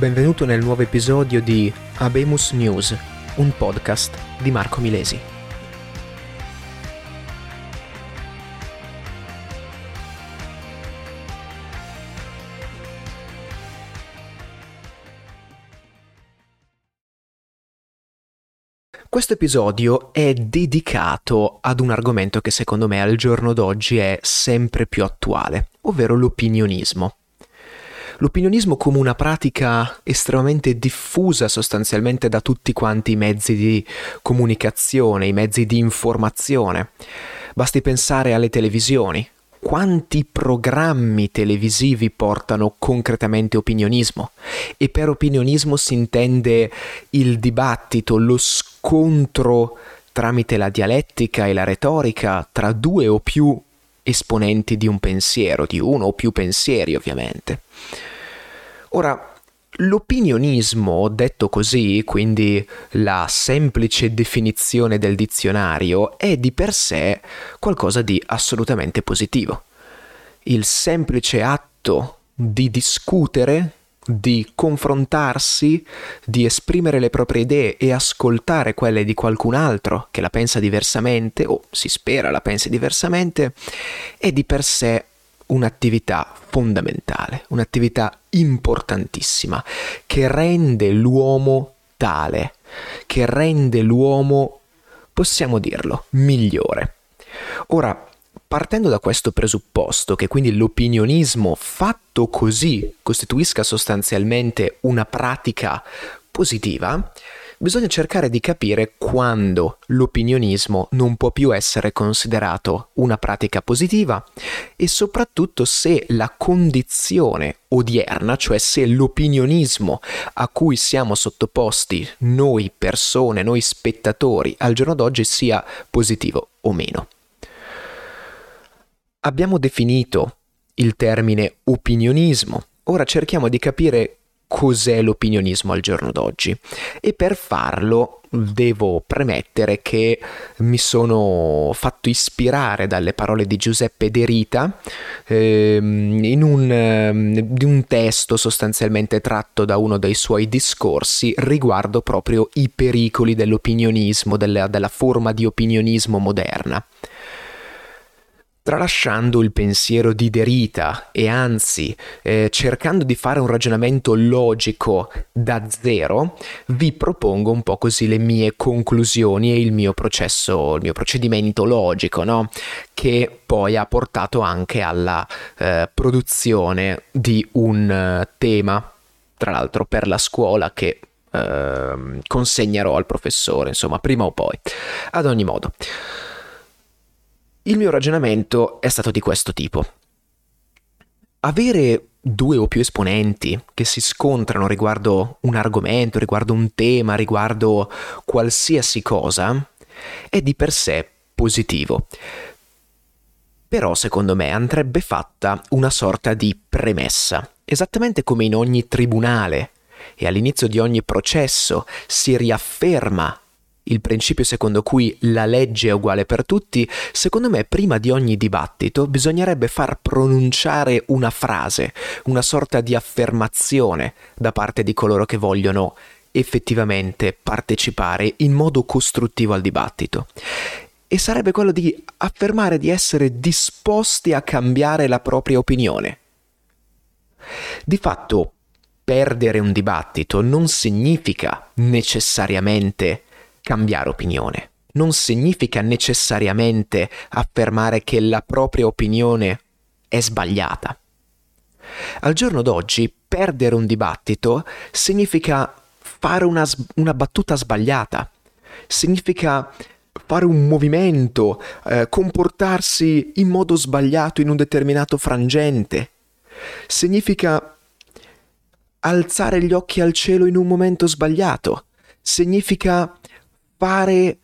Benvenuto nel nuovo episodio di Abemus News, un podcast di Marco Milesi. Questo episodio è dedicato ad un argomento che secondo me al giorno d'oggi è sempre più attuale, ovvero l'opinionismo l'opinionismo come una pratica estremamente diffusa sostanzialmente da tutti quanti i mezzi di comunicazione, i mezzi di informazione. Basti pensare alle televisioni. Quanti programmi televisivi portano concretamente opinionismo? E per opinionismo si intende il dibattito, lo scontro tramite la dialettica e la retorica tra due o più esponenti di un pensiero, di uno o più pensieri ovviamente. Ora, l'opinionismo, detto così, quindi la semplice definizione del dizionario, è di per sé qualcosa di assolutamente positivo. Il semplice atto di discutere, di confrontarsi, di esprimere le proprie idee e ascoltare quelle di qualcun altro che la pensa diversamente o si spera la pensi diversamente, è di per sé un'attività fondamentale, un'attività importantissima che rende l'uomo tale, che rende l'uomo, possiamo dirlo, migliore. Ora, partendo da questo presupposto che quindi l'opinionismo fatto così costituisca sostanzialmente una pratica positiva, bisogna cercare di capire quando l'opinionismo non può più essere considerato una pratica positiva e soprattutto se la condizione odierna, cioè se l'opinionismo a cui siamo sottoposti noi persone, noi spettatori al giorno d'oggi sia positivo o meno. Abbiamo definito il termine opinionismo, ora cerchiamo di capire cos'è l'opinionismo al giorno d'oggi. E per farlo devo premettere che mi sono fatto ispirare dalle parole di Giuseppe De Rita ehm, in un, ehm, di un testo sostanzialmente tratto da uno dei suoi discorsi riguardo proprio i pericoli dell'opinionismo, della, della forma di opinionismo moderna tralasciando il pensiero di Derita e anzi eh, cercando di fare un ragionamento logico da zero, vi propongo un po' così le mie conclusioni e il mio processo, il mio procedimento logico, no? che poi ha portato anche alla eh, produzione di un uh, tema, tra l'altro per la scuola che uh, consegnerò al professore, insomma, prima o poi. Ad ogni modo. Il mio ragionamento è stato di questo tipo. Avere due o più esponenti che si scontrano riguardo un argomento, riguardo un tema, riguardo qualsiasi cosa, è di per sé positivo. Però secondo me andrebbe fatta una sorta di premessa, esattamente come in ogni tribunale e all'inizio di ogni processo si riafferma il principio secondo cui la legge è uguale per tutti, secondo me prima di ogni dibattito bisognerebbe far pronunciare una frase, una sorta di affermazione da parte di coloro che vogliono effettivamente partecipare in modo costruttivo al dibattito. E sarebbe quello di affermare di essere disposti a cambiare la propria opinione. Di fatto, perdere un dibattito non significa necessariamente cambiare opinione. Non significa necessariamente affermare che la propria opinione è sbagliata. Al giorno d'oggi perdere un dibattito significa fare una, una battuta sbagliata, significa fare un movimento, eh, comportarsi in modo sbagliato in un determinato frangente, significa alzare gli occhi al cielo in un momento sbagliato, significa fare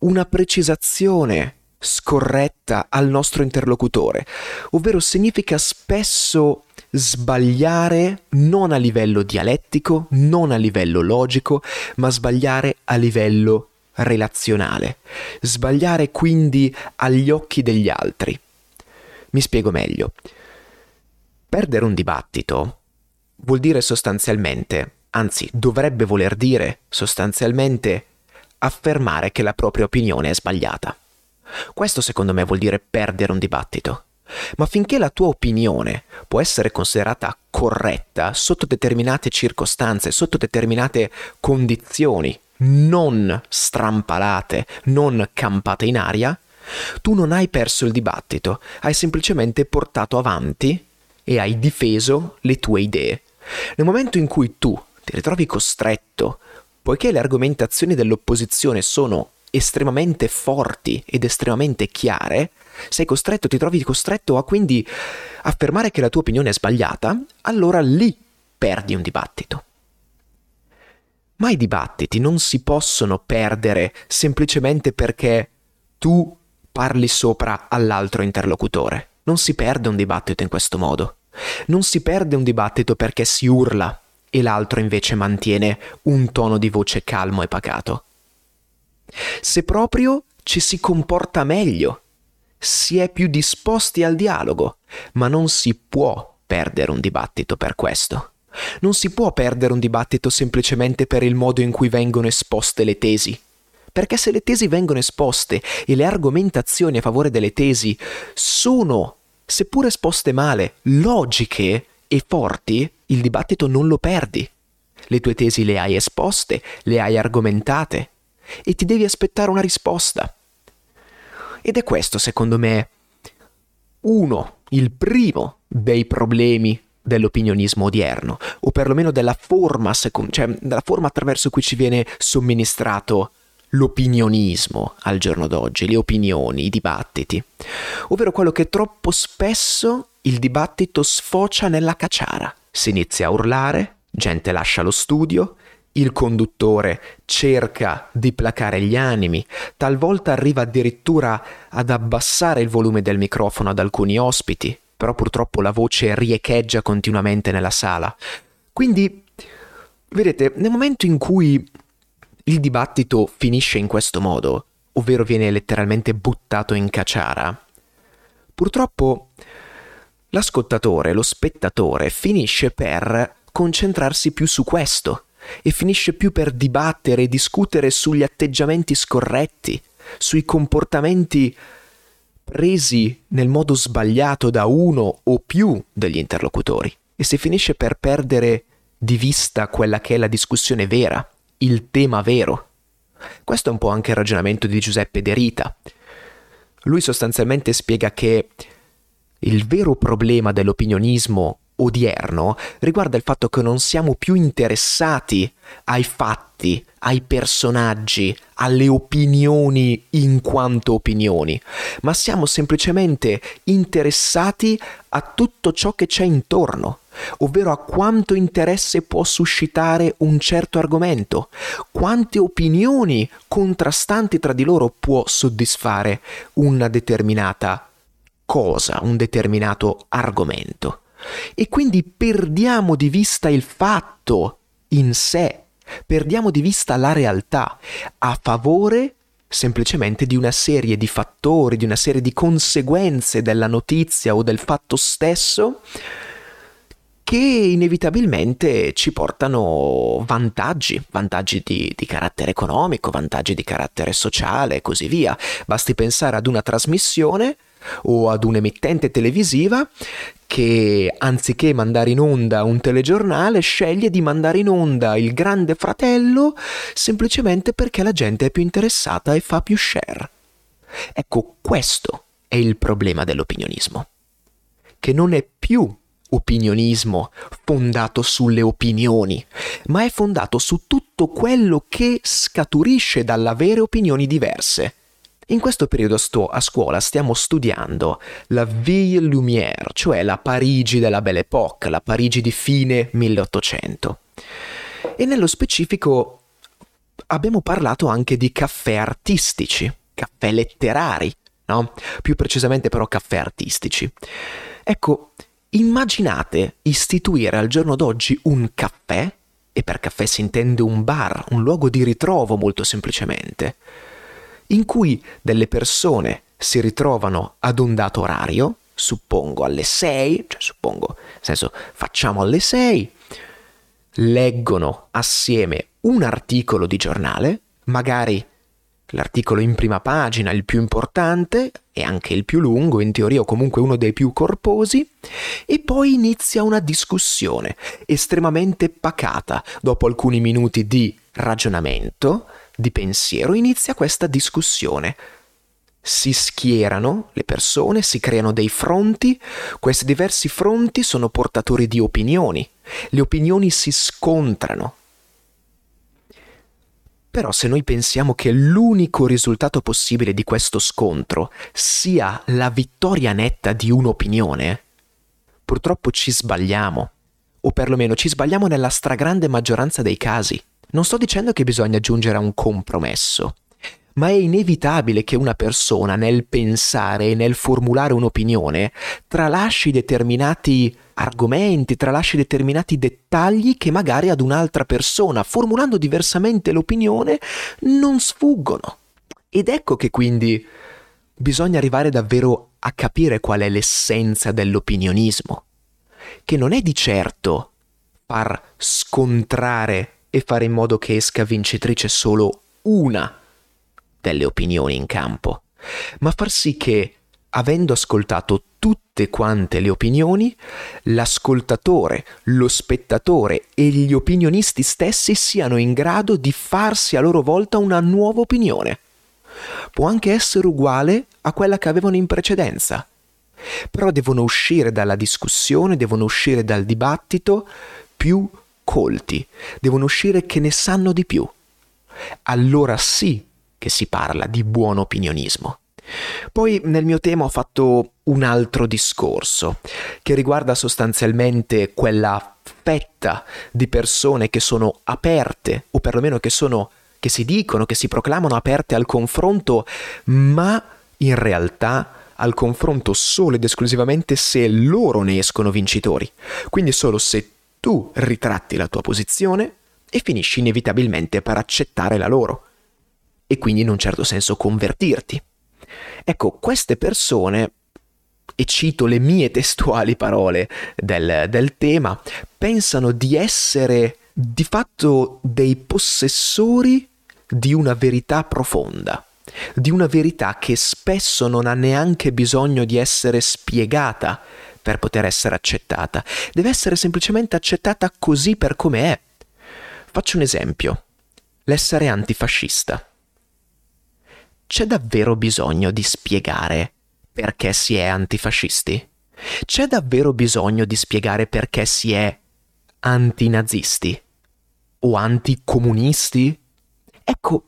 una precisazione scorretta al nostro interlocutore, ovvero significa spesso sbagliare non a livello dialettico, non a livello logico, ma sbagliare a livello relazionale, sbagliare quindi agli occhi degli altri. Mi spiego meglio. Perdere un dibattito vuol dire sostanzialmente, anzi dovrebbe voler dire sostanzialmente, affermare che la propria opinione è sbagliata. Questo secondo me vuol dire perdere un dibattito. Ma finché la tua opinione può essere considerata corretta sotto determinate circostanze, sotto determinate condizioni, non strampalate, non campate in aria, tu non hai perso il dibattito, hai semplicemente portato avanti e hai difeso le tue idee. Nel momento in cui tu ti ritrovi costretto, poiché le argomentazioni dell'opposizione sono estremamente forti ed estremamente chiare, sei costretto, ti trovi costretto a quindi affermare che la tua opinione è sbagliata, allora lì perdi un dibattito. Ma i dibattiti non si possono perdere semplicemente perché tu parli sopra all'altro interlocutore. Non si perde un dibattito in questo modo. Non si perde un dibattito perché si urla e l'altro invece mantiene un tono di voce calmo e pacato. Se proprio ci si comporta meglio, si è più disposti al dialogo, ma non si può perdere un dibattito per questo. Non si può perdere un dibattito semplicemente per il modo in cui vengono esposte le tesi. Perché se le tesi vengono esposte e le argomentazioni a favore delle tesi sono, seppur esposte male, logiche e forti, il dibattito non lo perdi. Le tue tesi le hai esposte, le hai argomentate e ti devi aspettare una risposta. Ed è questo, secondo me, uno, il primo dei problemi dell'opinionismo odierno, o perlomeno della forma, cioè della forma attraverso cui ci viene somministrato l'opinionismo al giorno d'oggi, le opinioni, i dibattiti, ovvero quello che troppo spesso il dibattito sfocia nella cacciara. Si inizia a urlare, gente lascia lo studio, il conduttore cerca di placare gli animi, talvolta arriva addirittura ad abbassare il volume del microfono ad alcuni ospiti, però purtroppo la voce riecheggia continuamente nella sala. Quindi, vedete, nel momento in cui il dibattito finisce in questo modo, ovvero viene letteralmente buttato in caciara, purtroppo l'ascoltatore, lo spettatore, finisce per concentrarsi più su questo e finisce più per dibattere e discutere sugli atteggiamenti scorretti, sui comportamenti resi nel modo sbagliato da uno o più degli interlocutori e si finisce per perdere di vista quella che è la discussione vera, il tema vero. Questo è un po' anche il ragionamento di Giuseppe De Rita. Lui sostanzialmente spiega che il vero problema dell'opinionismo odierno riguarda il fatto che non siamo più interessati ai fatti, ai personaggi, alle opinioni in quanto opinioni, ma siamo semplicemente interessati a tutto ciò che c'è intorno, ovvero a quanto interesse può suscitare un certo argomento, quante opinioni contrastanti tra di loro può soddisfare una determinata cosa, un determinato argomento. E quindi perdiamo di vista il fatto in sé, perdiamo di vista la realtà a favore semplicemente di una serie di fattori, di una serie di conseguenze della notizia o del fatto stesso che inevitabilmente ci portano vantaggi, vantaggi di, di, carattere economico, vantaggi di carattere sociale e così via. Basti pensare ad una trasmissione o ad un'emittente televisiva che anziché mandare in onda un telegiornale sceglie di mandare in onda il grande fratello semplicemente perché la gente è più interessata e fa più share. Ecco, questo è il problema dell'opinionismo, che non è più opinionismo fondato sulle opinioni, ma è fondato su tutto quello che scaturisce dall'avere opinioni diverse in questo periodo sto a scuola stiamo studiando la Ville Lumière, cioè la Parigi della Belle Époque, la Parigi di fine 1800. E nello specifico abbiamo parlato anche di caffè artistici, caffè letterari, no? Più precisamente però caffè artistici. Ecco, immaginate istituire al giorno d'oggi un caffè, e per caffè si intende un bar, un luogo di ritrovo molto semplicemente, in cui delle persone si ritrovano ad un dato orario, suppongo alle 6, cioè suppongo, nel senso facciamo alle 6, leggono assieme un articolo di giornale, magari l'articolo in prima pagina, il più importante e anche il più lungo, in teoria o comunque uno dei più corposi, e poi inizia una discussione estremamente pacata. Dopo alcuni minuti di ragionamento, di pensiero, inizia questa discussione. Si schierano le persone, si creano dei fronti, questi diversi fronti sono portatori di opinioni, le opinioni si scontrano, però se noi pensiamo che l'unico risultato possibile di questo scontro sia la vittoria netta di un'opinione, purtroppo ci sbagliamo. O perlomeno ci sbagliamo nella stragrande maggioranza dei casi. Non sto dicendo che bisogna giungere a un compromesso, ma è inevitabile che una persona nel pensare e nel formulare un'opinione tralasci determinati argomenti, tralasci determinati dettagli che magari ad un'altra persona, formulando diversamente l'opinione, non sfuggono. Ed ecco che quindi bisogna arrivare davvero a capire qual è l'essenza dell'opinionismo, che non è di certo far scontrare e fare in modo che esca vincitrice solo una delle opinioni in campo, ma far sì che, avendo ascoltato tutte quante le opinioni, l'ascoltatore, lo spettatore e gli opinionisti stessi siano in grado di farsi a loro volta una nuova opinione. Può anche essere uguale a quella che avevano in precedenza, però devono uscire dalla discussione, devono uscire dal dibattito più colti, devono uscire che ne sanno di più. Allora sì che si parla di buon opinionismo. Poi nel mio tema ho fatto un altro discorso che riguarda sostanzialmente quella fetta di persone che sono aperte o perlomeno che sono che si dicono, che si proclamano aperte al confronto, ma in realtà al confronto solo ed esclusivamente se loro ne escono vincitori. Quindi solo se tu ritratti la tua posizione e finisci inevitabilmente per accettare la loro e quindi in un certo senso convertirti. Ecco, queste persone, e cito le mie testuali parole del, del tema, pensano di essere di fatto dei possessori di una verità profonda, di una verità che spesso non ha neanche bisogno di essere spiegata per poter essere accettata, deve essere semplicemente accettata così per come è. Faccio un esempio, l'essere antifascista c'è davvero bisogno di spiegare perché si è antifascisti? C'è davvero bisogno di spiegare perché si è antinazisti? O anticomunisti? Ecco,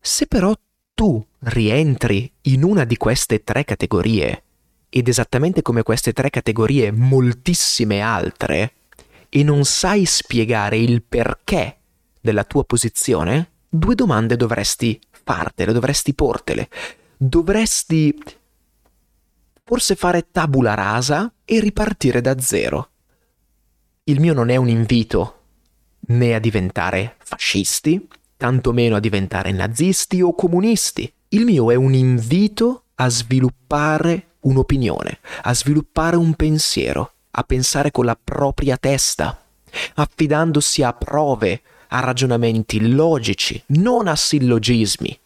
se però tu rientri in una di queste tre categorie, ed esattamente come queste tre categorie moltissime altre, e non sai spiegare il perché della tua posizione, due domande dovresti fartele, dovresti portele. Dovresti forse fare tabula rasa e ripartire da zero. Il mio non è un invito né a diventare fascisti, tantomeno a diventare nazisti o comunisti. Il mio è un invito a sviluppare un'opinione, a sviluppare un pensiero, a pensare con la propria testa, affidandosi a prove, a ragionamenti logici, non a sillogismi.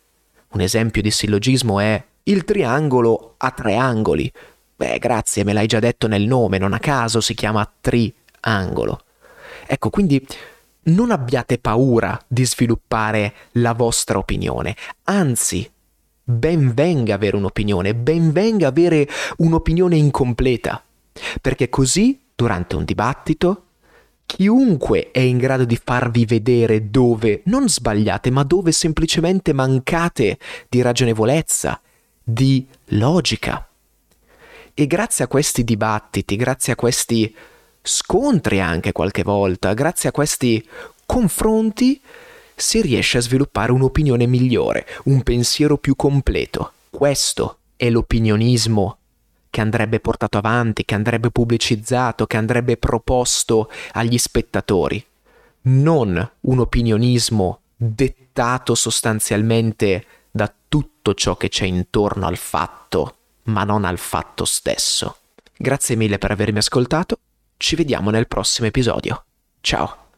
Un esempio di sillogismo è il triangolo ha tre angoli. Beh, grazie, me l'hai già detto nel nome, non a caso si chiama triangolo. Ecco, quindi non abbiate paura di sviluppare la vostra opinione, anzi, ben venga avere un'opinione, ben venga avere un'opinione incompleta, perché così, durante un dibattito, Chiunque è in grado di farvi vedere dove non sbagliate, ma dove semplicemente mancate di ragionevolezza, di logica. E grazie a questi dibattiti, grazie a questi scontri anche qualche volta, grazie a questi confronti, si riesce a sviluppare un'opinione migliore, un pensiero più completo. Questo è l'opinionismo che andrebbe portato avanti, che andrebbe pubblicizzato, che andrebbe proposto agli spettatori, non un opinionismo dettato sostanzialmente da tutto ciò che c'è intorno al fatto ma non al fatto stesso. Grazie mille per avermi ascoltato, ci vediamo nel prossimo episodio. Ciao!